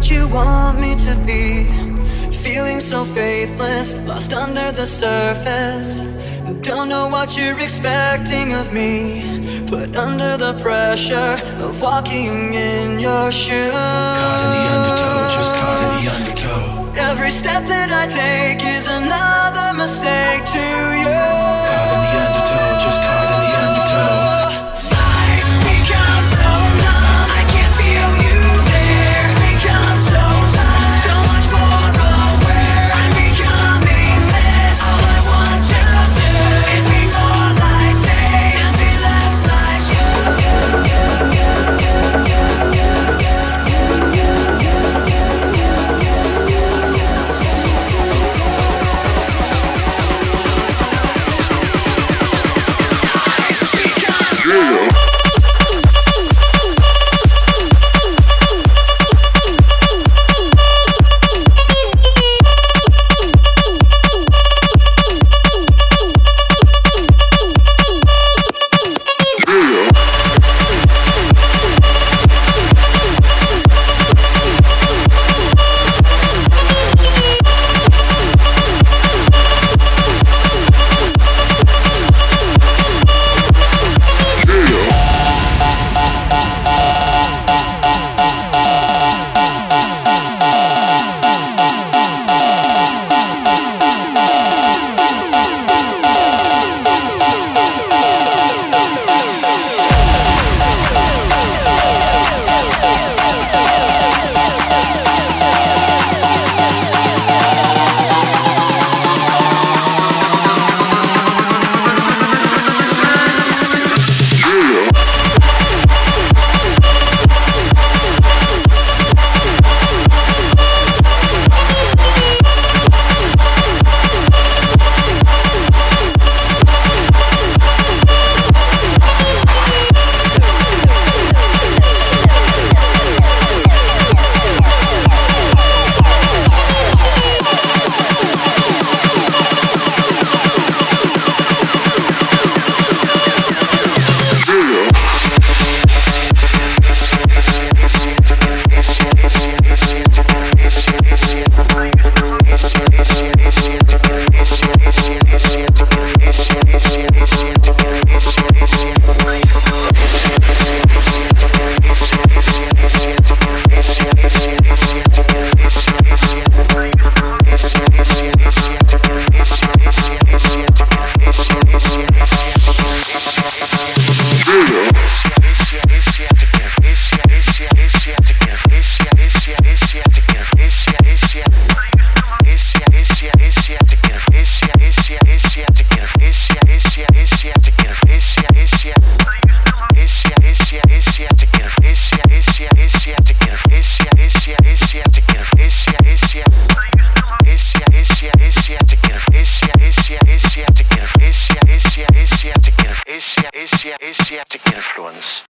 what you want me to be. Feeling so faithless, lost under the surface. Don't know what you're expecting of me. Put under the pressure of walking in your shoes. Caught in the undertow, just caught in the undertow. Every step that I take is another mistake too.